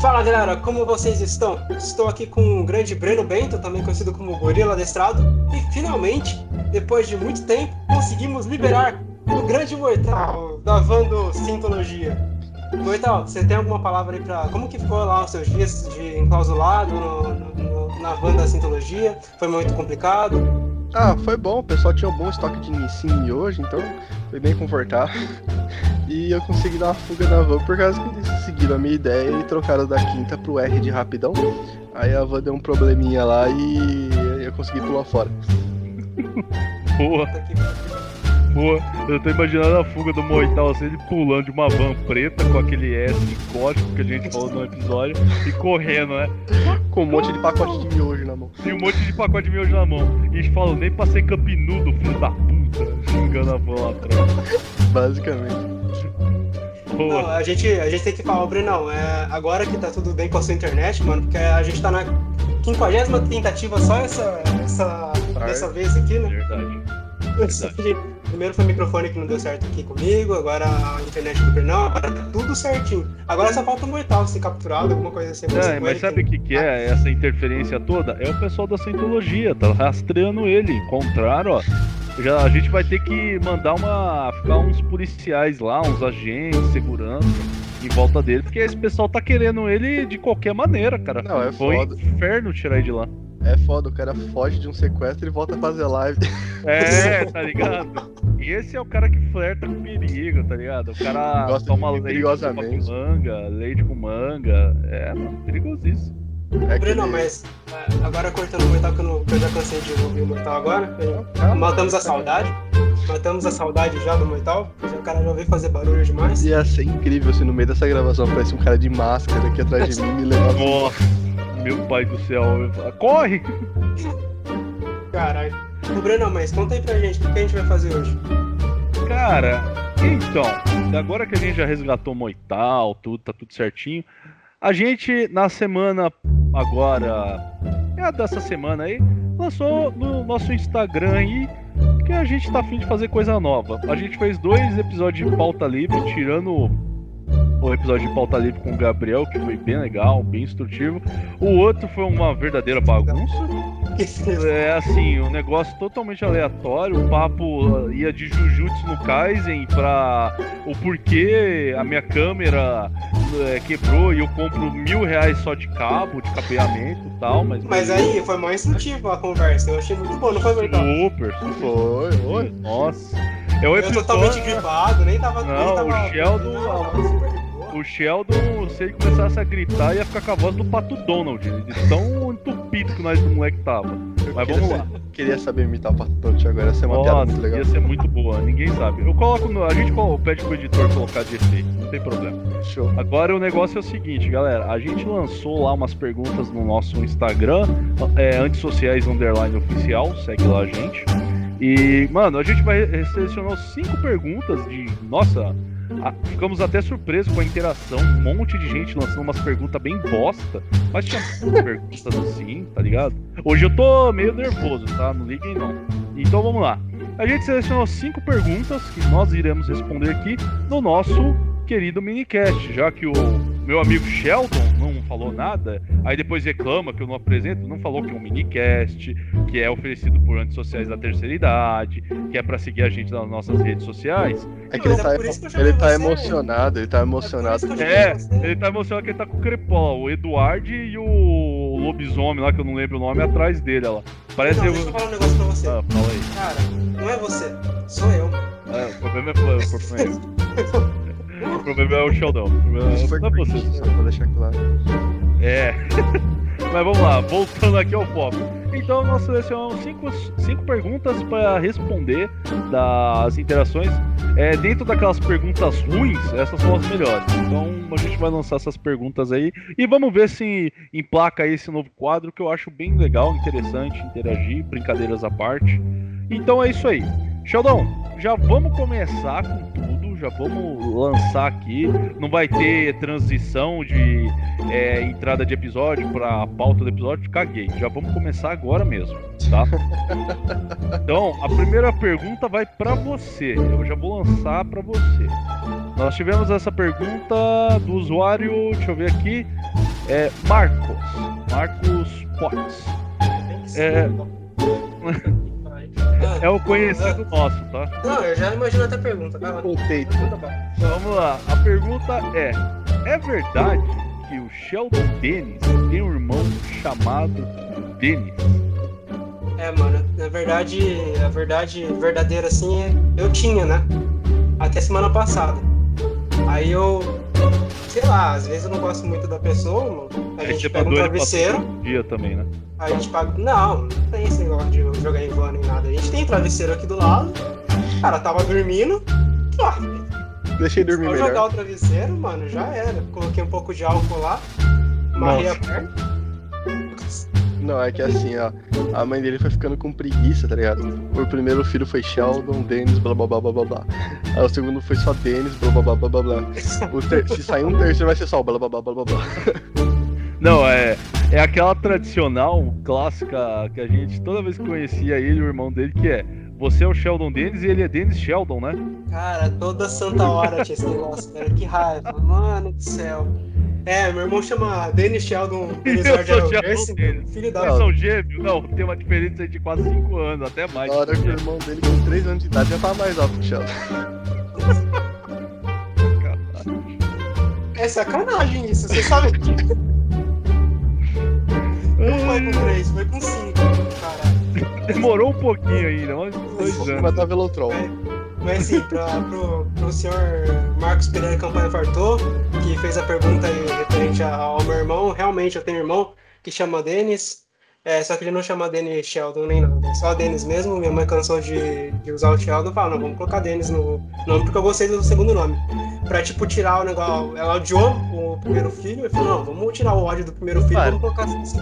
Fala galera, como vocês estão? Estou aqui com o grande Breno Bento, também conhecido como Gorila Adestrado, e finalmente, depois de muito tempo, conseguimos liberar o grande Mortal da Vando Sintologia. Mortal, você tem alguma palavra aí pra. Como que foi lá os seus dias de enclausulado no, no, na Vanda Sintologia? Foi muito complicado? Ah, foi bom, o pessoal tinha um bom estoque de Nissin hoje, então foi bem confortável. E eu consegui dar uma fuga na van por causa eles seguiram a minha ideia e trocaram da quinta pro R de rapidão. Aí a van deu um probleminha lá e eu consegui pular fora. Boa. Boa. Eu tô imaginando a fuga do Moital assim, ele pulando de uma van preta com aquele S de código que a gente falou no episódio e correndo, né? Com um monte de pacote de miojo na mão. E um monte de pacote de miojo na mão. E eles falam, nem pra ser campinudo, filho da puta, xingando a van lá atrás. Basicamente. Não, a gente, a gente tem que falar, Brenão, é, agora que tá tudo bem com a sua internet, mano, porque a gente tá na quinquagésima tentativa só essa, essa, dessa vez aqui, né? Verdade. Verdade. Primeiro foi o microfone que não deu certo aqui comigo, agora a internet do Brenão, agora tá tudo certinho. Agora só falta um mortal ser capturado, alguma coisa assim. É, mas sabe o que, que é essa interferência toda? É o pessoal da Scientologia, tá rastreando ele. Encontraram, ó. Já, a gente vai ter que mandar uma. ficar uns policiais lá, uns agentes, segurança em volta dele, porque esse pessoal tá querendo ele de qualquer maneira, cara. Não, é Foi foda. inferno tirar ele de lá. É foda, o cara foge de um sequestro e volta a fazer live. É, tá ligado? E esse é o cara que flerta com perigo, tá ligado? O cara Gosta de toma viver leite perigosamente. com manga, leite com manga. É, mano, perigosíssimo. É que Breno, ele- mas é, agora cortando o mortal, que eu, não, que eu já cansei de ouvir o mortal agora. Ah, Matamos a saudade. Matamos a saudade já do mortal. já O cara já veio fazer barulho demais. Ia ser incrível se no meio dessa gravação aparece um cara de máscara aqui atrás de mim me levar. Nossa, meu pai do céu. eu falo, Corre! Caralho. Ô, Breno, mas conta aí pra gente, o que a gente vai fazer hoje? Cara, então, agora que a gente já resgatou Moital, tudo, tá tudo certinho. A gente, na semana agora, é a dessa semana aí, lançou no nosso Instagram aí que a gente tá afim de fazer coisa nova. A gente fez dois episódios de pauta livre, tirando o episódio de pauta livre com o Gabriel, que foi bem legal, bem instrutivo. O outro foi uma verdadeira bagunça. É assim, um negócio totalmente aleatório. O papo uh, ia de Jujutsu no Kaisen pra o porquê a minha câmera é, quebrou e eu compro mil reais só de cabo, de cabeamento e tal. Mas, Mas aí foi mais instrutivo a conversa. Eu achei muito bom, não foi mortal? Super, super. Foi, foi. Nossa. É o Eu episódio. totalmente gripado, nem tava. Não, nem tava o Sheldon- O Sheldon, se ele começasse a gritar, ia ficar com a voz do Pato Donald. De tão entupido que nós do moleque tava. Mas vamos lá. Queria saber imitar o Pato Donald agora, ia ser uma piada Nossa, muito legal. ia ser muito boa, ninguém sabe. Eu coloco no, a gente pede pro editor colocar de efeito, não tem problema. Show. Agora o negócio é o seguinte, galera, a gente lançou lá umas perguntas no nosso Instagram, é, antissociais underline oficial, segue lá a gente. E, mano, a gente vai selecionar cinco perguntas de. Nossa, a- ficamos até surpresos com a interação. Um monte de gente lançando umas perguntas bem bosta. Mas tinha perguntas assim, tá ligado? Hoje eu tô meio nervoso, tá? Não liguem não. Então vamos lá. A gente selecionou cinco perguntas que nós iremos responder aqui no nosso querido minicast, já que o meu amigo Sheldon não falou nada, aí depois reclama que eu não apresento, não falou que é um minicast, que é oferecido por antissociais da terceira idade, que é pra seguir a gente nas nossas redes sociais. É que ele é tá, chamei ele tá emocionado, ele tá É emocionado. É, ele tá emocionado que ele tá com o Crepó, o Eduardo e o lobisomem lá, que eu não lembro o nome, atrás dele, ó lá. Parece Não, eu... deixa eu falar um negócio pra você. Ah, fala aí. Cara, não é você, sou eu. É, o problema é, o problema é, o problema é o Sheldon. O problema Isso foi não é você. só pra deixar claro. É. Mas vamos lá, voltando aqui ao foco. Então nós selecionamos cinco, cinco perguntas para responder das interações. É, dentro daquelas perguntas ruins, essas são as melhores. Então a gente vai lançar essas perguntas aí e vamos ver se emplaca aí esse novo quadro que eu acho bem legal, interessante, interagir, brincadeiras à parte. Então é isso aí. Sheldon, já vamos começar com tudo, já vamos lançar aqui. Não vai ter transição de é, entrada de episódio para pauta do episódio, caguei. Já vamos começar agora mesmo, tá? Então, a primeira pergunta vai para você. Eu já vou lançar para você. Nós tivemos essa pergunta do usuário, deixa eu ver aqui, é Marcos, Marcos Potts. É, é o conhecido nosso, tá? Não, eu já imagino até a pergunta. Vai lá. Potato. Manda bala. Vamos lá. A pergunta é: É verdade que o Sheldon Dennis tem um irmão chamado Dennis? É, mano, na verdade, a verdade verdadeira assim é eu tinha, né? Até semana passada. Aí eu, sei lá, às vezes eu não gosto muito da pessoa, mano. A Aí gente você pega um travesseiro, todo dia também, né? a gente paga. Não, não tem esse negócio de jogar em van nem nada. A gente tem travesseiro aqui do lado, o cara tava dormindo. Ah, Deixei dormir Vou melhor. jogar o travesseiro, mano, já era. Coloquei um pouco de álcool lá, marrei a perna. Não, é que assim, ó. A mãe dele foi ficando com preguiça, tá ligado? O primeiro filho foi Sheldon, Dennis, blá blá blá blá blá blá. Aí o segundo foi só Dennis, blá blá blá blá blá blá. Ter... Se sair um terceiro vai ser só o blá blá blá blá blá blá. Não, é, é aquela tradicional clássica que a gente toda vez que conhecia ele e o irmão dele, que é você é o Sheldon Dennis e ele é Dennis Sheldon, né? Cara, toda santa hora tinha esse negócio, cara. Que raiva, mano do céu. É, meu irmão chama Dennis Sheldon Dennis Eu sou Sheldon Dennis. Filho da Eles são gêmeos? Não, tem uma diferença de quase 5 anos, até mais. Na hora que o irmão dele com 3 anos de idade já tava mais alto que o Sheldon. É sacanagem isso, você sabe? Não foi com 3, foi com 5, caralho. Demorou um pouquinho ainda, uns dois anos. Mas tá Velotrol. Mas pra, pro, pro senhor Marcos Pereira Campanha Fartou, que fez a pergunta referente ao meu irmão, realmente eu tenho um irmão que chama Denis, é, só que ele não chama Denis Sheldon nem nada, é só Denis mesmo. Minha mãe cansou de, de usar o Sheldon e falou: não, vamos colocar Denis no nome, porque eu gostei do segundo nome. Pra tipo tirar o negócio, ela odiou o primeiro filho, e falou: não, vamos tirar o ódio do primeiro filho e vamos colocar assim.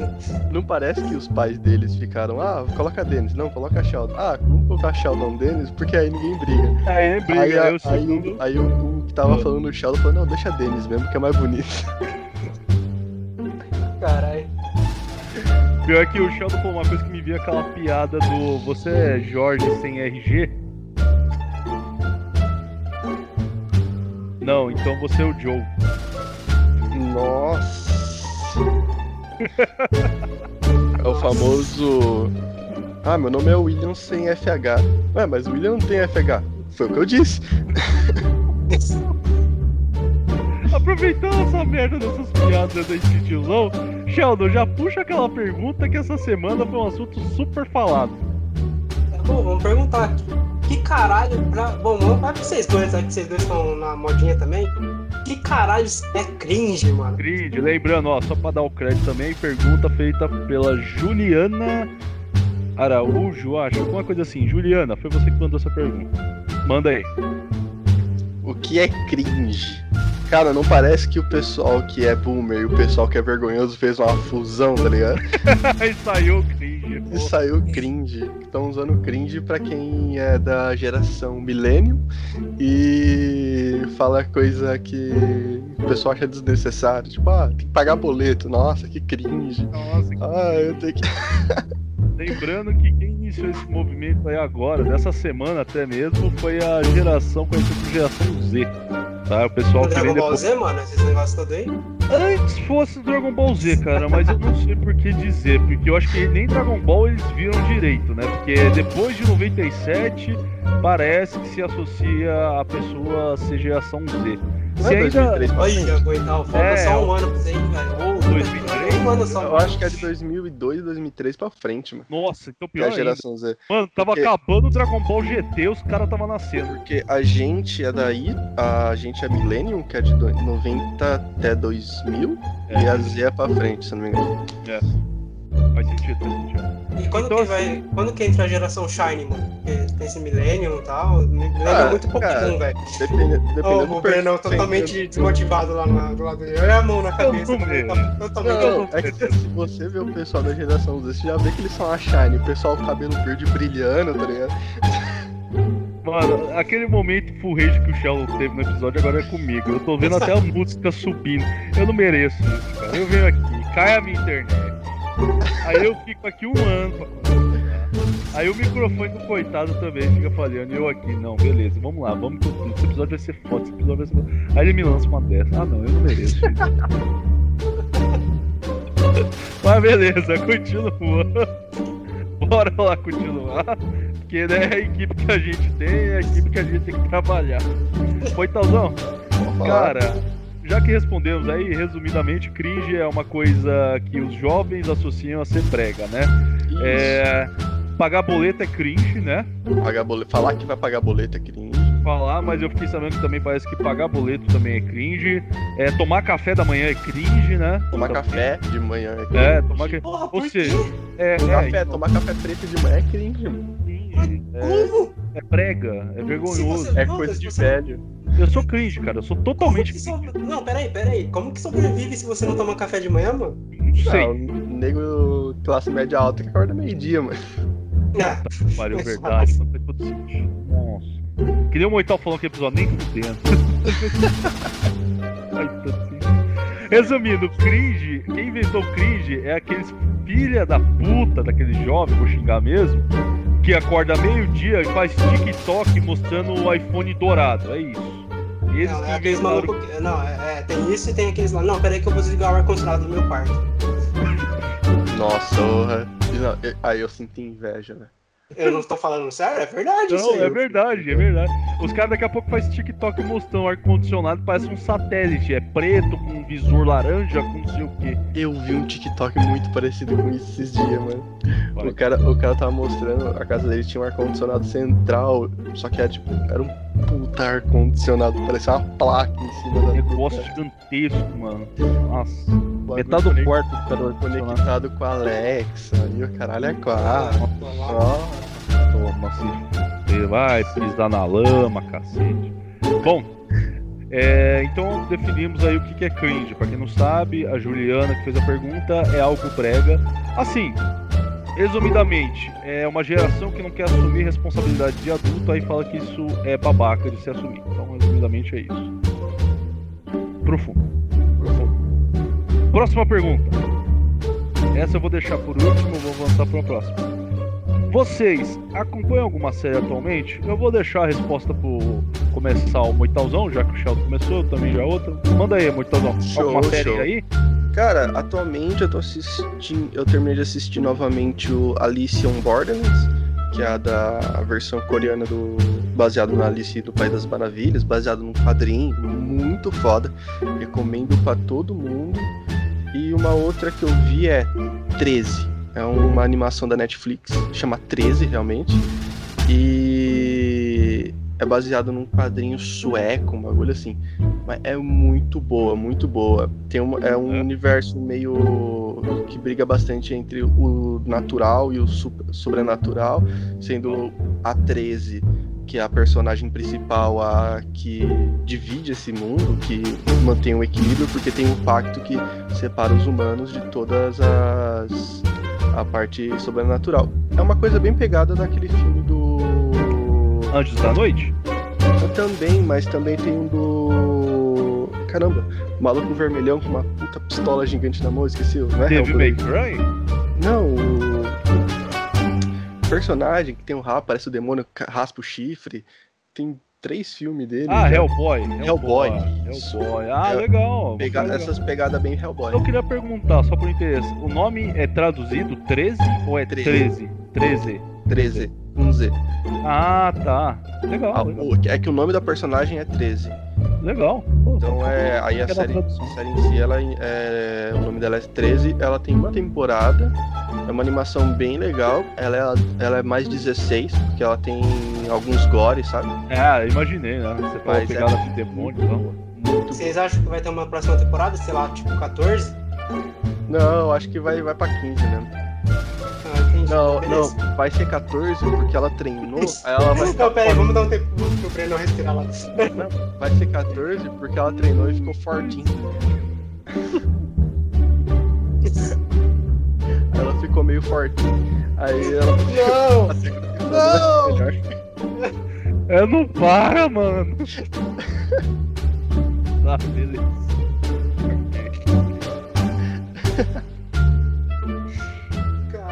Não parece que os pais deles ficaram, ah, coloca Dennis, não, coloca Sheldon. Ah, vamos colocar Sheldon Dennis, porque aí ninguém briga. Aí nem briga, aí, aí, o aí, segundo. aí o, o que tava falando o Sheldon falou, não, deixa Dennis mesmo, que é mais bonito. Caralho. Pior que o Sheldon falou uma coisa que me viu aquela piada do Você é Jorge sem RG? Não, então você é o Joe. Nossa. É o famoso. Ah, meu nome é William sem FH. Ué, mas o William não tem FH. Foi o que eu disse. Aproveitando essa merda dessas piadas desse tiozão, Sheldon, já puxa aquela pergunta que essa semana foi um assunto super falado. Tá bom, vamos perguntar aqui. Que caralho pra. Bom, vamos vai pra vocês dois, já que vocês dois estão na modinha também. Que caralho é cringe, mano? Grid, lembrando, ó, só pra dar o crédito também, pergunta feita pela Juliana Araújo, acho, alguma coisa assim. Juliana, foi você que mandou essa pergunta. Manda aí. O que é cringe? Cara, não parece que o pessoal que é boomer e o pessoal que é vergonhoso fez uma fusão, tá ligado? Aí saiu cringe. pô. E saiu cringe. Estão usando cringe pra quem é da geração millennium e fala coisa que o pessoal acha desnecessário. Tipo, ah, tem que pagar boleto. Nossa, que cringe. Nossa, que Ah, eu tenho que. Lembrando que quem iniciou esse movimento aí agora, dessa semana até mesmo, foi a geração conhecida como geração Z. Tá? O pessoal O que vem Dragon Ball depois. Z, mano, esses negócios aí. Antes fosse Dragon Ball Z, cara, mas eu não sei por que dizer, porque eu acho que nem Dragon Ball eles viram direito, né? Porque depois de 97, parece que se associa a pessoa a ser geração Z. Não Se é ainda. 2003 pra Olha, aguentar, falta É, só um ano pra você aí, velho. Ou 2003. Um ano só. Eu acho que é de 2002 2003 pra frente, mano. Nossa, então Que é pior a ainda. geração Z. Mano, tava Porque- acabando o Dragon Ball GT, os caras tava nascendo. Porque a gente é daí, a gente é Millennium, que é de do- 90 até 2000, É. e a Z é pra frente, se eu não me engano. Faz sentido, faz sentido. Quando, Então, que vai, quando que entra a geração Shine, mano? Porque tem esse Millennium e tal. Me lembra Ah, muito Pokémon, velho. Depende, dependendo o Breno perfil, totalmente desmotivado lá na- do lado dele. Olha a mão na cabeça. Mano, tá Totalmente. Não, é que se você vê o pessoal da geração Z, você já vê que eles são a Shine, o pessoal com cabelo verde brilhando, tá ligado? Mano, aquele momento full rage que o Sheldon teve no episódio agora é comigo. Eu tô vendo até a música subindo. Eu não mereço isso, cara. Eu venho aqui, cai a minha internet. Aí eu fico aqui um ano. Aí o microfone do coitado também fica falhando. E eu aqui, não, beleza, vamos lá, vamos com Esse episódio vai ser foda, esse episódio vai ser foda. Aí ele me lança uma dessa. Ah, não, eu não mereço. Mas beleza, continua. Bora lá continuar. Porque né, é a equipe que a gente tem é a equipe que a gente tem que trabalhar. Coitadão, cara, já que respondemos aí, resumidamente, cringe é uma coisa que os jovens associam a ser prega, né? Isso. É, pagar boleto é cringe, né? Pagar boleto. Falar que vai pagar boleto é cringe. Falar, mas eu fiquei sabendo que também parece que pagar boleto também é cringe. É, tomar café da manhã é cringe, né? Tomar Também. café de manhã é cringe. É, tomar café. Porra, Ou seja, é, é, Café, então, tomar café preto de manhã é cringe, mano. cringe, é, Como? é prega, é vergonhoso. Você- É coisa de você- velho. Eu sou cringe, cara. Eu sou Como totalmente que cringe. sobre... Não, peraí, peraí. Como que sobrevive se você não toma café de manhã, mano? Não sei. Não, nego classe média alta que acorda meio-dia, mano. Ah, Mas verdade. Nossa. Que nem o Moital falou que episódio nem fudendo. Todo sentido. Resumindo, cringe, quem inventou cringe é aqueles filha da puta daqueles jovens, vou xingar mesmo, que acorda meio-dia e faz TikTok mostrando o iPhone dourado. É isso. Eles não, que é aqueles malucos. que- Não, é, é, tem isso e tem aqueles lá. Não, peraí que eu vou desligar o ar-condicionado do meu quarto. Nossa, não, eu- Aí eu sinto inveja, né? Eu não tô falando sério, é verdade isso Não, é verdade, é verdade. Os caras daqui a pouco fazem TikTok mostrando o ar-condicionado, parece um satélite. É preto, com um visor laranja, com não sei o quê. Eu vi um TikTok muito parecido com isso esses dias, mano. Vai. O cara, o cara tava mostrando, a casa dele tinha um ar-condicionado central, só que era tipo, era um puta ar-condicionado, parecia uma placa em cima da Negócio gigantesco, mano. Nossa. Metade do quarto do. Conectado com a Alexa, e o caralho é quatro. Toma, se você vai pisar na lama, cacete. Bom, é, então definimos aí o que é cringe. Pra quem não sabe, a Juliana que fez a pergunta é algo brega. Assim, resumidamente, é uma geração que não quer assumir responsabilidade de adulto, aí fala que isso é babaca de se assumir. Então, resumidamente é isso. Profundo. Profundo. Próxima pergunta. Essa eu vou deixar por último, eu vou avançar para a próxima. Vocês acompanham alguma série atualmente? Eu vou deixar a resposta pro começar o Moitalzão, já que o Sheldon começou, também já outra. Manda aí, Moitalzão. Show, Alguma série show. aí? Cara, atualmente eu tô assistindo. Eu terminei de assistir novamente o Alice on Borderlands, que é a da versão coreana do. baseado na Alice do País das Maravilhas, baseado num quadrinho muito foda. Recomendo pra todo mundo. E uma outra que eu vi é 13. É uma animação da Netflix, chama 13 realmente. E é baseado num quadrinho sueco, um bagulho assim. Mas é muito boa, muito boa. Tem uma, é um É. universo meio que briga bastante entre o natural e o sobrenatural, sendo a 13, que é a personagem principal, a que divide esse mundo, que mantém o equilíbrio, porque tem um pacto que separa os humanos de todas as a parte sobrenatural. É uma coisa bem pegada daquele filme do Anjos da Noite? também, mas também tem um do. Caramba, maluco vermelhão com uma puta pistola gigante na mão, esqueci. Não é Devil May. Cry? Não, o. Personagem que tem um rabo, parece o demônio, raspa o chifre. Tem três filmes dele. Ah, já. Hellboy. Hellboy, Hellboy. Ah, É, legal. Pega- legal. Essas pegadas bem Hellboy. Eu queria perguntar, só por interesse, o nome é traduzido 13 ou é 13? 13. 13, um Z. Ah, tá. Legal, Ah, legal. o- é que o nome da personagem é 13. legal. Pô, Então é. Aí a série, a série em si, ela é, o nome dela é 13. Ela tem uma temporada. É uma animação bem legal. Ela é, ela é mais 16, porque ela tem alguns gore, sabe? É, imaginei, né? Você falou Mas pegada é- com demônio, então. Muito Vocês acham que vai ter uma próxima temporada? Sei lá, tipo 14? Não, eu acho que vai, vai pra 15 mesmo. Ah. Não, Beleza. não, vai ser 14 porque ela treinou. Aí ela vai, Não, pera aí, vamos dar um tempo pro Breno respirar lá. vai ser 14 porque ela treinou e ficou fortinha. Ela ficou meio fortinha. Aí ela. Não! Não! melhor. É, não para, mano. Tá, beleza.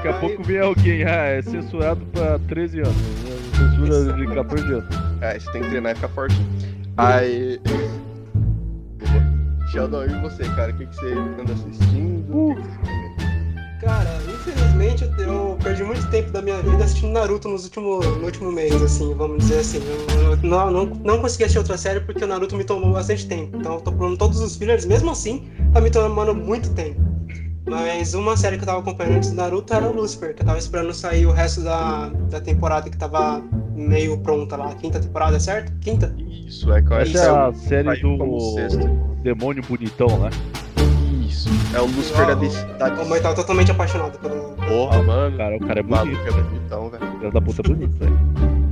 Daqui a pouco vem alguém, ah, é censurado pra 13 anos. Censura de 14 anos. É, você tem que treinar e ficar forte. Aí. Sheldon, e você, cara? O que, que você anda assistindo? O que que você- Cara, infelizmente eu, eu perdi muito tempo da minha vida assistindo Naruto nos último, no último mês, assim, vamos dizer assim. Eu, eu não, não, não consegui assistir outra série porque o Naruto me tomou bastante tempo. Então eu tô pulando todos os fillers, mesmo assim, tá me tomando muito tempo. Mas uma série que eu tava acompanhando antes do Naruto era o Lucifer, que eu tava esperando sair o resto da, da temporada que tava meio pronta lá. Quinta temporada, certo? Quinta? Isso, é qual Essa é a série do demônio bonitão, né? Isso. É o Lucifer da, da, O mãe tava totalmente apaixonado pelo Porra, mano. Cara, o cara é bonito, é velho. bonitão, velho. Filho da puta é bonito, velho.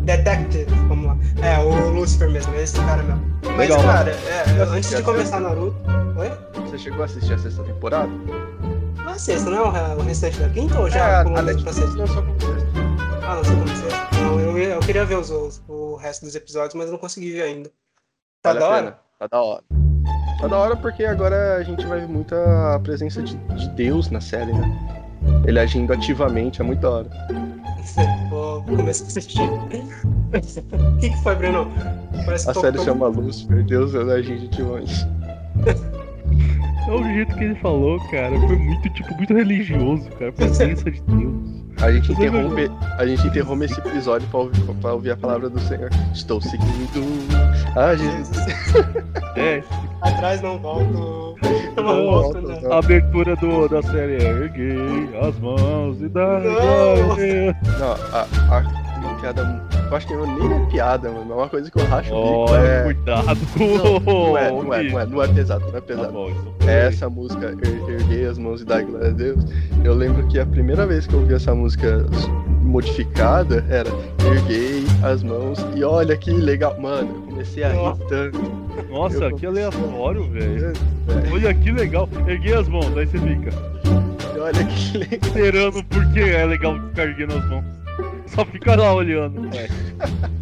Detective, vamos lá. É, o Lucifer mesmo, esse cara mesmo. Mas, Legal, cara, é, antes de começar Naruto. Oi? Você chegou a assistir a sexta temporada? Não é sexta, não é o re- o restante da quinta ou é, já a pulou pra Netflix sexta? lançou como sexta. Ah, não sei como sexta. Não, eu, eu queria ver os, os- o resto dos episódios, mas eu não consegui ver ainda. Tá Vale da a hora? Tá da hora. Tá da hora porque agora a gente vai ver muita presença de, de Deus na série, né? Ele agindo ativamente, é muito da hora. Vou começar a assistir. O que, que foi, Bruno? Parece A série chama Lucifer, Deus agindo ativamente. É o jeito que ele falou, cara. Foi muito, tipo, muito religioso, cara. Presença de Deus. A gente interrompe, a gente interrompe esse episódio pra ouvir, pra ouvir a palavra do Senhor. Estou seguindo a Jesus. É, Atrás não volto. Eu Não, não volto, não. não. a abertura do, da série é Erguei as mãos e dá Não. Não, a, a piada. Eu acho que não nem é piada, mano. É uma coisa que eu racho o bico. É... cuidado Não, não é, não é, não é, não é pesado, não é Tá pesado. bom, então. É essa música, Er- Erguei as Mãos e Dá Glória a Deus, eu lembro que a primeira vez que eu ouvi essa música modificada era Erguei as Mãos e olha que legal. Mano, eu comecei a rir Nossa. tanto. Nossa, Eu que aleatório, velho. Olha que legal. Erguei as mãos, aí você fica olha que legal. esperando porque é legal ficar erguendo as mãos. Só fica lá olhando, velho.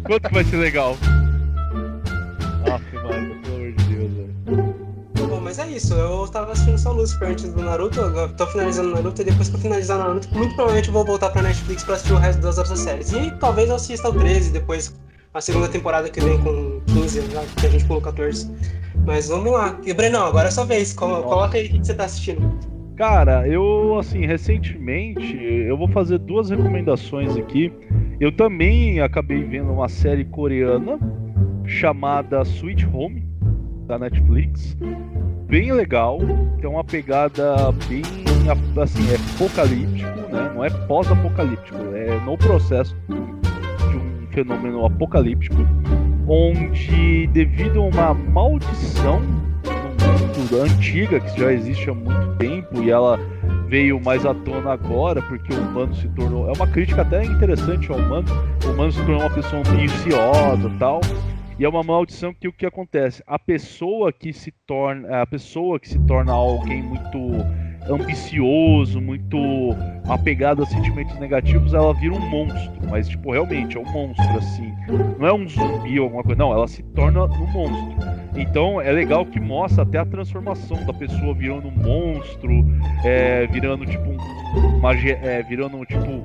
Quanto que vai ser legal? Aff, mano, pelo amor de Deus, velho. Bom, mas é isso. Eu tava assistindo só Lucifer antes do Naruto. Eu tô finalizando o Naruto e depois que eu finalizar o Naruto, muito provavelmente eu vou voltar pra Netflix pra assistir o resto das outras séries. E talvez eu assista o 13 depois a segunda temporada que vem com 15, já que a gente pulou 14. Mas vamos lá. E Brenão, agora é sua vez. Colo- Coloca aí o que você tá assistindo. Cara, eu, assim, recentemente, eu vou fazer duas recomendações aqui. Eu também acabei vendo uma série coreana chamada Sweet Home, da Netflix. Bem legal, tem uma pegada bem, assim, é apocalíptico, né? Não é pós-apocalíptico, é no processo de um fenômeno apocalíptico, onde, devido a uma maldição antiga, que já existe há muito tempo, e ela veio mais à tona agora, porque o humano se tornou. É uma crítica até interessante ao humano. O humano se tornou uma pessoa ambiciosa tal. E é uma maldição que o que acontece? A pessoa que se torna. A pessoa que se torna alguém muito ambicioso, muito apegado a sentimentos negativos, ela vira um monstro. Mas, tipo, realmente é um monstro, assim. Não é um zumbi ou alguma coisa. Não, ela se torna um monstro. Então é legal que mostra até a transformação da pessoa virando um monstro, é, virando tipo um, uma, é, virando tipo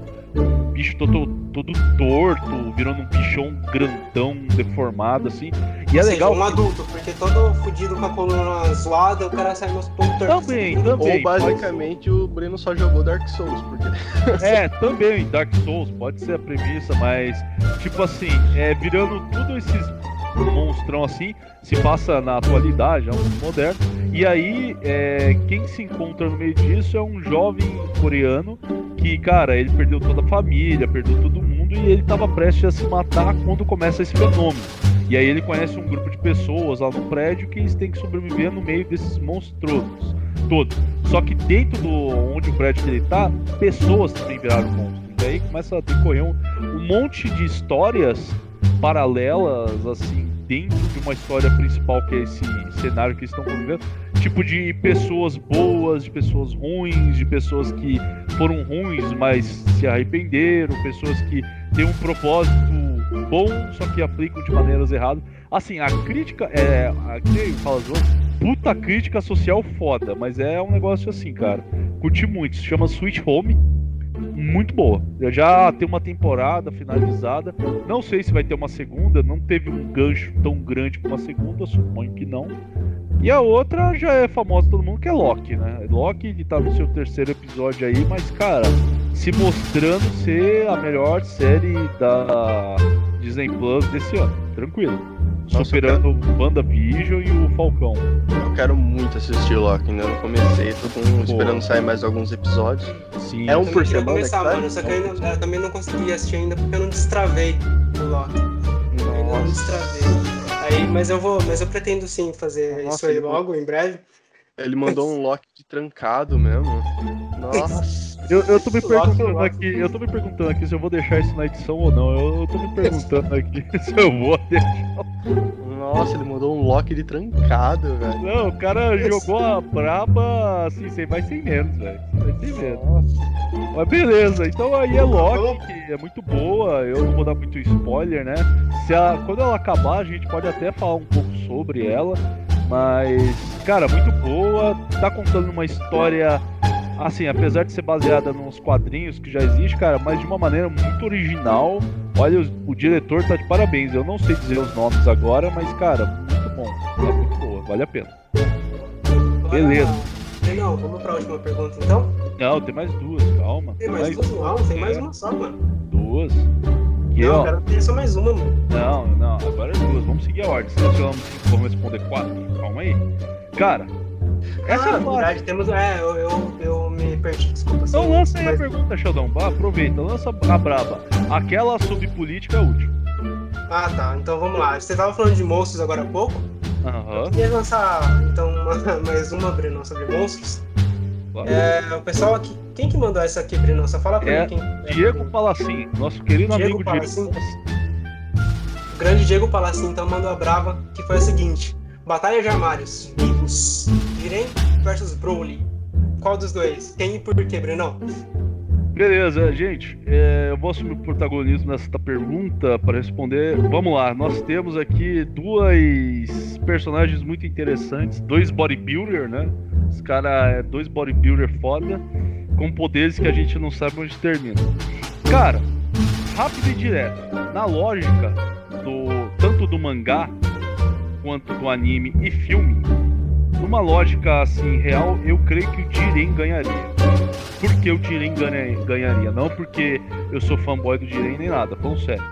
bicho todo, todo torto, virando um bichão grandão, deformado assim. E é Ou seja, legal. um adulto, porque todo fudido com a coluna zoada, o cara sai nos pontos tortos. Também, também. Ou basicamente o Breno só jogou Dark Souls, porque É, também Dark Souls, pode ser a premissa, mas tipo assim, é, virando tudo esses monstrão assim, se passa na atualidade, é um mundo moderno, e aí é, quem se encontra no meio disso é um jovem coreano que, cara, ele perdeu toda a família, perdeu todo mundo e ele tava prestes a se matar quando começa esse fenômeno. E aí ele conhece um grupo de pessoas lá no prédio que eles têm que sobreviver no meio desses monstros todos. Só que dentro do onde o prédio que ele tá, pessoas também viraram monstros. E aí começa a decorrer um, um monte de histórias paralelas, assim, dentro de uma história principal que é esse cenário que estão convivendo. Tipo de pessoas boas, de pessoas ruins, de pessoas que foram ruins, mas se arrependeram, pessoas que têm um propósito bom, só que aplicam de maneiras erradas. Assim, a crítica é. A, que fala puta crítica social foda, mas é um negócio assim, cara. Curti muito, se chama Sweet Home. Muito boa. Eu já tem uma temporada finalizada. Não sei se vai ter uma segunda. Não teve um gancho tão grande como a segunda, suponho que não. E a outra já é famosa todo mundo, que é Loki, né? Loki que tá no seu terceiro episódio aí, mas, cara, se mostrando ser a melhor série da Disney Plus desse ano. Tranquilo. Nossa, superando o WandaVision e o Falcão. Eu quero muito assistir Loki, ainda não comecei, tô com, esperando sair mais alguns episódios. Sim. É um por semana começar, que mano, só que eu, ainda, eu também não consegui assistir ainda porque eu não destravei o Loki. Nossa. Eu não destravei. Aí, mas eu vou, mas eu pretendo sim fazer Nossa, isso aí logo, em breve. Ele mandou um Loki de trancado mesmo. Nossa. Eu, eu tô me perguntando aqui, eu tô me perguntando aqui se eu vou deixar isso na edição ou não. Eu, eu tô me perguntando aqui se eu vou deixar. Nossa, ele mandou um lock de trancado, velho. Não, o cara jogou a braba assim, sem mais sem menos, velho. Sem menos. Mas beleza, então aí é Loki, que é muito boa. Eu não vou dar muito spoiler, né? Se a, quando ela acabar, a gente pode até falar um pouco sobre ela. Mas, cara, muito boa. Tá contando uma história assim, apesar de ser baseada nos quadrinhos que já existe, cara, mas de uma maneira muito original. Olha, o, o, diretor tá de parabéns. Eu não sei dizer os nomes agora, mas, cara, muito bom. É muito boa, vale a pena. Beleza. Não, vamos pra última pergunta então? Não, tem mais duas, calma. Tem mais, mais duas? Não, tem mais uma só, mano. Duas. Que, não, ó... quero só mais uma, mano. Não, não, agora é duas. Vamos seguir a ordem. Se nós vamos responder quatro, calma aí. Cara, essa ah, é verdade, temos. É, eu, eu, eu me perdi, desculpa. Então lança aí mas... a pergunta, Sheldon. Aproveita, lança a braba. Aquela sobre política é útil. Ah, tá. Então vamos lá. Você tava falando de monstros agora há pouco. Aham. Uhum. Queria lançar, então, uma, mais uma, Breno, sobre monstros. Claro. É, o pessoal aqui. Quem que mandou essa aqui, Breno? Só fala pra é mim quem. Diego Palacim, nosso querido Diego amigo Palacim. Diego. O grande Diego Palacim, então, mandou a brava, que foi a seguinte. Batalha de armários. Vivos. Jiren versus Broly. Qual dos dois? Quem e por quê, Brenão? Beleza, gente. É, eu vou assumir o protagonismo nessa pergunta para responder. Vamos lá, nós temos aqui duas personagens muito interessantes, dois bodybuilder, né? Os caras é dois bodybuilder foda, com poderes que a gente não sabe onde termina. Cara, rápido e direto. Na lógica do tanto do mangá quanto do anime e filme, numa lógica assim real, eu creio que o Jiren ganharia. Por que o Jiren ganharia? Não porque eu sou fanboy do Jiren nem nada, falando sério.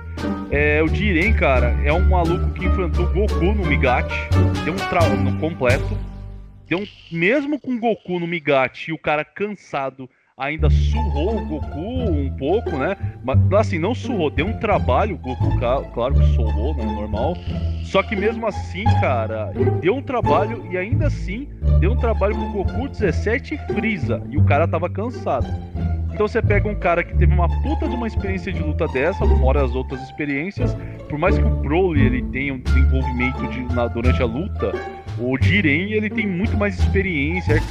É, o Jiren, cara, é um maluco que enfrentou Goku no Migachi, deu um trauma completo. Deu um, mesmo com Goku no Migachi e o cara cansado ainda surrou o Goku um pouco, né? Mas assim, não surrou, deu um trabalho, o Goku, claro que surrou, né? Normal. Só que mesmo assim, cara, deu um trabalho e ainda assim deu um trabalho pro Goku 17 e Freeza. E o cara tava cansado. Então você pega um cara que teve uma puta de uma experiência de luta dessa, fora as outras experiências, por mais que o Broly ele tenha um desenvolvimento de, na, durante a luta, o Jiren ele tem muito mais experiência,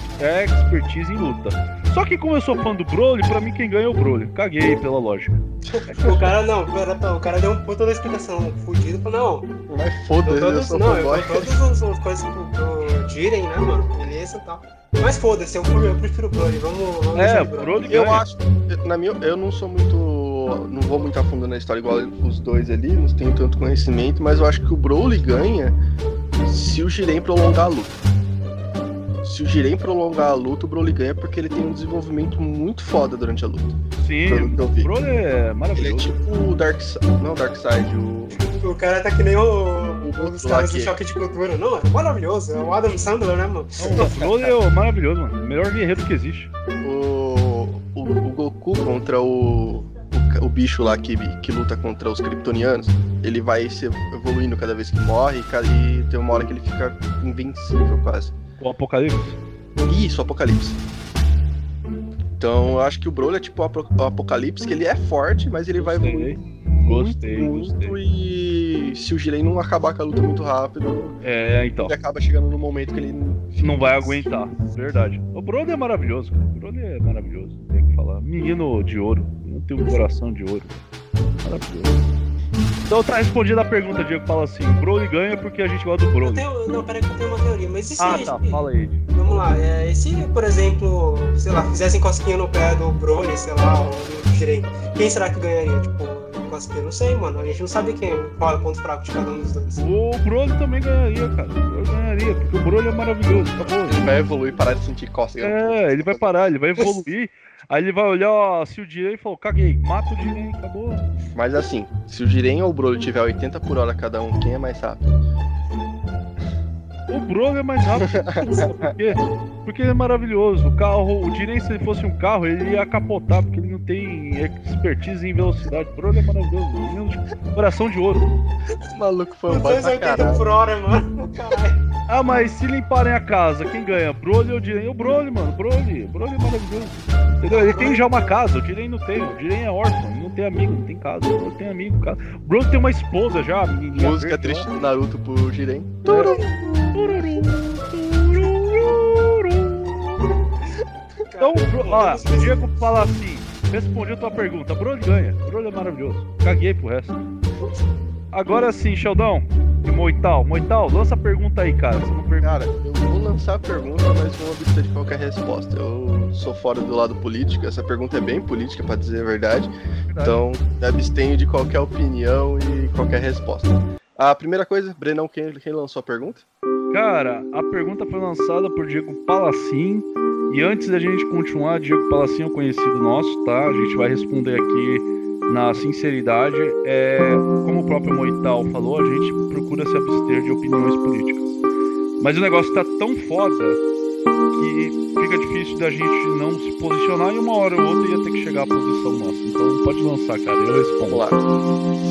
expertise em luta. Só que como eu sou fã do Broly, pra mim quem ganha é o Broly. Caguei pela lógica. o cara não, o cara deu um puta da explicação fudido, falou, não. Mas foda-se, eu sou Não, eu todas as coisas pro, pro Jiren, né, mano? Beleza e tal. Mas foda-se, eu, eu, prefiro o Broly. Vamos, vamos É, o Broly Eu acho, na minha, eu não sou muito não vou muito a fundo na história igual os dois ali, não tenho tanto conhecimento, mas eu acho que o Broly ganha se o Jiren prolongar a luta. Se o Jiren prolongar a luta, o Broly ganha porque ele tem um desenvolvimento muito foda durante a luta. Sim, o Broly é maravilhoso. Ele é tipo o Darkseid, não o Darkseid, o... O cara tá que nem o, um dos caras do Choque de Cultura. Não, é maravilhoso, é o Adam Sandler, né, mano? O Broly é maravilhoso, mano. O melhor guerreiro que existe. O, o, o Goku contra o o bicho lá que, que luta contra os kryptonianos, ele vai se evoluindo cada vez que morre e tem uma hora que ele fica invencível quase. O Apocalipse? Isso, o Apocalipse. Então eu acho que o Broly é tipo o Apocalipse, que ele é forte, mas ele vai evoluir gostei, muito, gostei. e se o Jiren não acabar com a luta muito rápido, é, então. ele acaba chegando no momento que ele não vai aguentar. Verdade. O Broly é maravilhoso, cara. O Broly é maravilhoso, tem que falar. Menino de ouro tem um coração de ouro. Maravilhoso. Então tá respondida a pergunta, Diego fala assim, Broly ganha porque a gente gosta do Broly. Tenho, não, peraí que eu tenho uma teoria, mas e se... Ah, tá, fala aí. Vamos lá, é, e se, por exemplo, sei lá, fizessem cosquinha no pé do Broly, sei lá, ou do Jiren, quem será que ganharia? Tipo, Não sei, mano, a gente não sabe quem, qual é o ponto fraco de cada um dos dois. O Broly também ganharia, cara. O Broly ganharia, porque o Broly é maravilhoso, acabou. Ele vai evoluir e parar de sentir cócega. É, ele vai parar, ele vai evoluir. Aí ele vai olhar ó, se o Jiren falou, caguei, mata o Jiren, acabou. Mas assim, se o Jiren ou o Broly tiver 80 por hora cada um, quem é mais rápido? O Broly é mais rápido. Por quê? Porque ele é maravilhoso. O carro, o Jiren, se ele fosse um carro, ele ia capotar, porque ele não tem expertise em velocidade. O Broly é maravilhoso. Menino de Coração de ouro. Esse maluco foi um pra 280 caralho. por hora, mano. Caralho. Ah, mas se limparem a casa, quem ganha? Broly ou Jiren? O Broly, mano. Broly. O Broly é maravilhoso. Entendeu? Ele tem já uma casa, o Jiren não tem. O Jiren é órfão, ele não tem amigo, não tem casa. O Broly tem amigo, cara. O Broly tem uma esposa já, Música verde triste do Naruto pro Jiren. Então, ó, o Diego fala assim: respondi a tua pergunta. Broly ganha. Broly é maravilhoso. Caguei pro resto. Agora sim, Sheldon e Moital. Moital, lança a pergunta aí, cara. Cara, eu vou lançar a pergunta, mas vou abster de qualquer resposta. Eu sou fora do lado político, essa pergunta é bem política, pra dizer a verdade. Então, me abstenho de qualquer opinião e qualquer resposta. A primeira coisa, Brenão, quem, quem lançou a pergunta? Cara, a pergunta foi lançada por Diego Palacin. E antes da gente continuar, Diego Palacin é um conhecido nosso, tá? A gente vai responder aqui na sinceridade. É, como o próprio Moital falou, a gente procura se abster de opiniões políticas. Mas o negócio tá tão foda que fica difícil da gente não se posicionar e uma hora ou outra ia ter que chegar à posição nossa. Então pode lançar, cara. Eu respondo. Lá.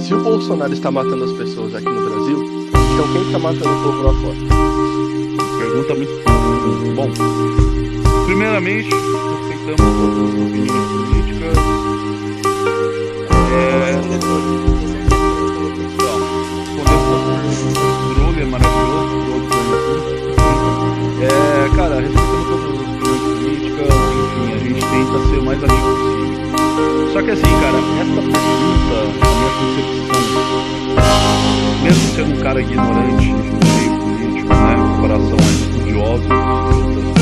Se o Bolsonaro está matando as pessoas aqui no Brasil, então quem está matando o povo lá fora? Pergunta muito bom. Primeiramente, respeitamos todas as opiniões políticas. É, então, o Broly é maravilhoso, Broly ganha tudo. É, cara, respeitamos todas as opiniões políticas, enfim, a gente tenta ser o mais amigo. Só que assim, cara, essa pergunta, na minha concepção, mesmo sendo um cara ignorante no meio político, né, comparação a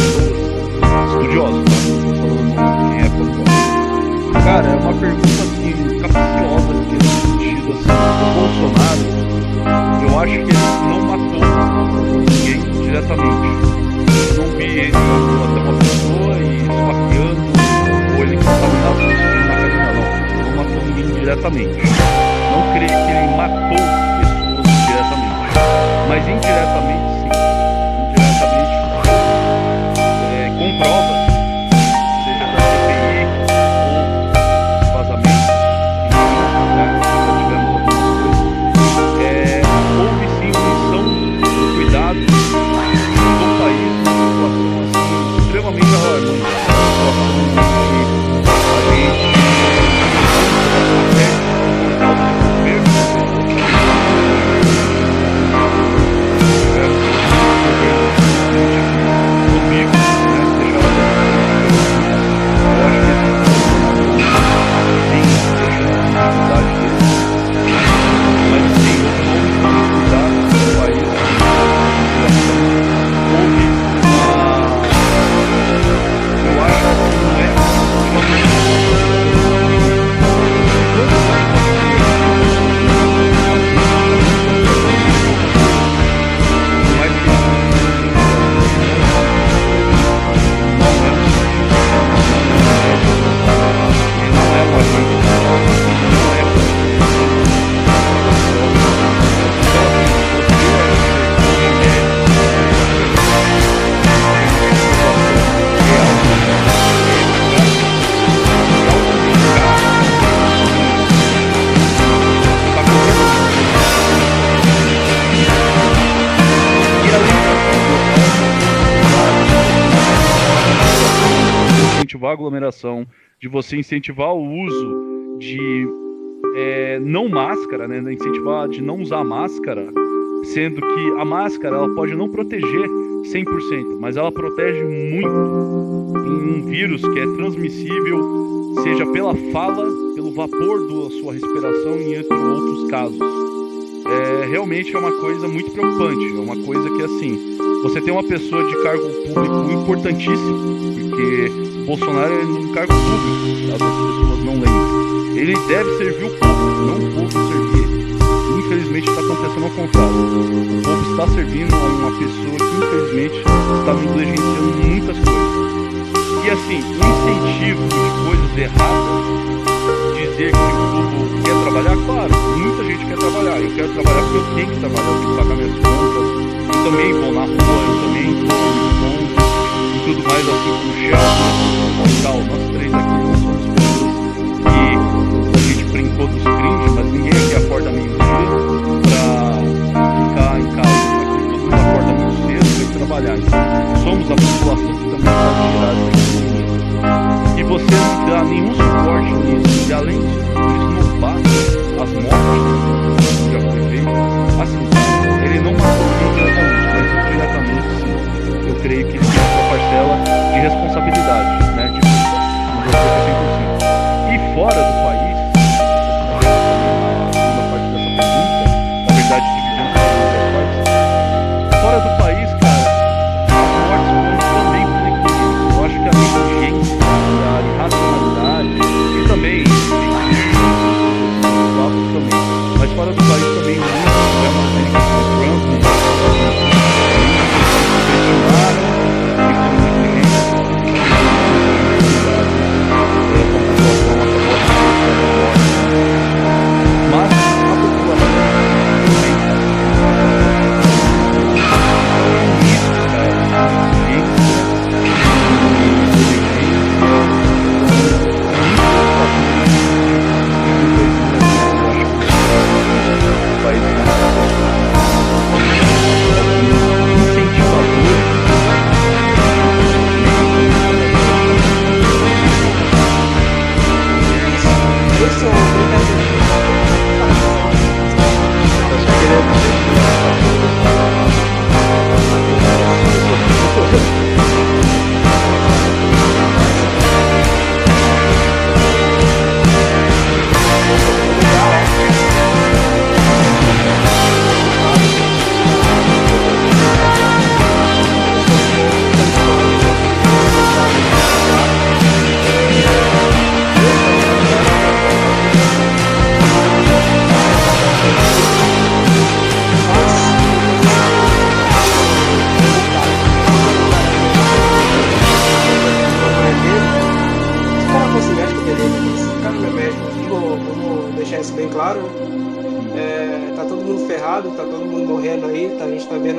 você incentivar o uso de é, não máscara, né? Incentivar de não usar máscara, sendo que a máscara ela pode não proteger 100%, mas ela protege muito. em um vírus que é transmissível, seja pela fala, pelo vapor da sua respiração e entre outros casos. É, realmente é uma coisa muito preocupante, é uma coisa que assim, você tem uma pessoa de cargo público importantíssimo, porque Bolsonaro é um cargo público, as pessoas não lembrem. Ele deve servir o povo, não o povo servir. Infelizmente está acontecendo ao contrário. O povo está servindo a uma pessoa que infelizmente está negligenciando muitas coisas. E assim, o incentivo de coisas erradas, dizer que o povo quer trabalhar, claro, muita gente quer trabalhar. Eu quero trabalhar porque eu tenho que trabalhar, eu tenho que pagar minhas contas. Eu também vou na rua, eu também vou e tudo mais assim como chefe, tal. Nós três aqui nós somos pessoas que a gente brincou dos cringe, mas ninguém aqui acorda meio-dia pra ficar em casa. Aqui todo mundo acorda muito cedo pra ir trabalhar. Então, somos a população que também pode tirar essa E você não dá nenhum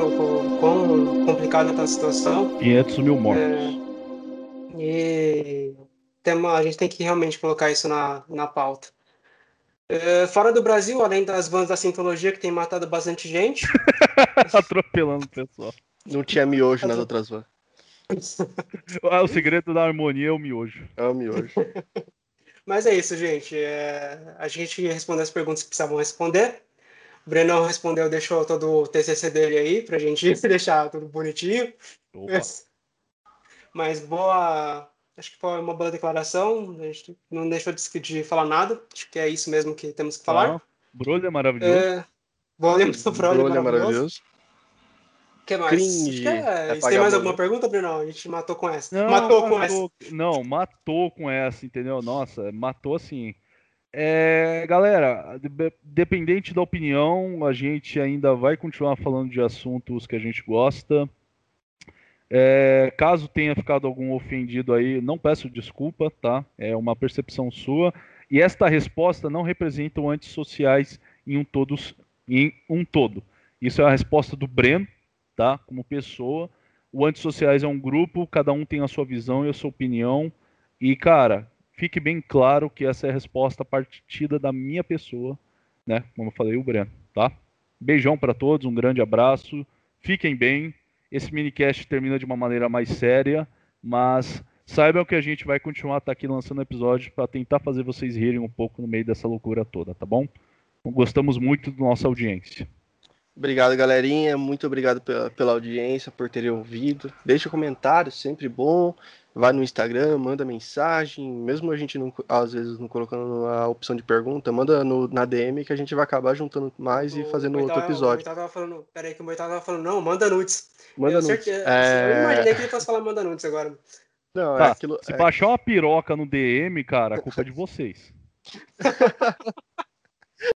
vendo o quão complicada tá a situação. 500 mil mortos. É, e tem uma- a gente tem que realmente colocar isso na, na pauta. É, fora do Brasil, além das vans da Sintologia, que tem matado bastante gente, Atropelando o pessoal. Não tinha miojo nas outras vans. Ah, o segredo da harmonia é o miojo. É o miojo. Mas é isso, gente. É, a gente respondeu as perguntas que precisavam responder. O Brenão respondeu, deixou todo o TCC dele aí, pra gente deixar tudo bonitinho. Opa. Mas boa. Acho que foi uma boa declaração. A gente não deixou de, de falar nada. Acho que é isso mesmo que temos que falar. Ah, Brolho é maravilhoso. É, vou lembrar do Brolho é maravilhoso. maravilhoso. O que mais? Cringe, Acho que é, é você tem mais alguma pergunta, Bruno? A gente matou com essa. Não, matou com essa. Não, matou com essa, entendeu? Nossa, matou assim. É, galera, de- dependente da opinião, a gente ainda vai continuar falando de assuntos que a gente gosta. É, caso tenha ficado algum ofendido aí, não peço desculpa, tá? É uma percepção sua. E esta resposta não representa o antissociais em um, todos, em um todo. Isso é a resposta do Breno, tá? Como pessoa. O Antissociais é um grupo, cada um tem a sua visão e a sua opinião. E, cara, fique bem claro que essa é a resposta partida da minha pessoa, né? Como eu falei, o Breno, tá? Beijão para todos, um grande abraço. Fiquem bem. Esse minicast termina de uma maneira mais séria, mas saibam que a gente vai continuar tá aqui lançando episódios para tentar fazer vocês rirem um pouco no meio dessa loucura toda, tá bom? Gostamos muito da nossa audiência. Obrigado, galerinha. Muito obrigado pela, pela audiência, por terem ouvido. Deixa comentário, sempre bom. Vai no Instagram, manda mensagem. Mesmo a gente não, às vezes não colocando a opção de pergunta, manda no, na DM que a gente vai acabar juntando mais e fazendo outro episódio. O tava falando, peraí, que o Moitá tava falando, não, manda nudes. Manda eu, nudes. Certeza, é... eu imaginei que ele fosse falar manda nudes agora. Não, tá, é aquilo. Se é... baixar uma piroca no DM, cara, a culpa é de vocês.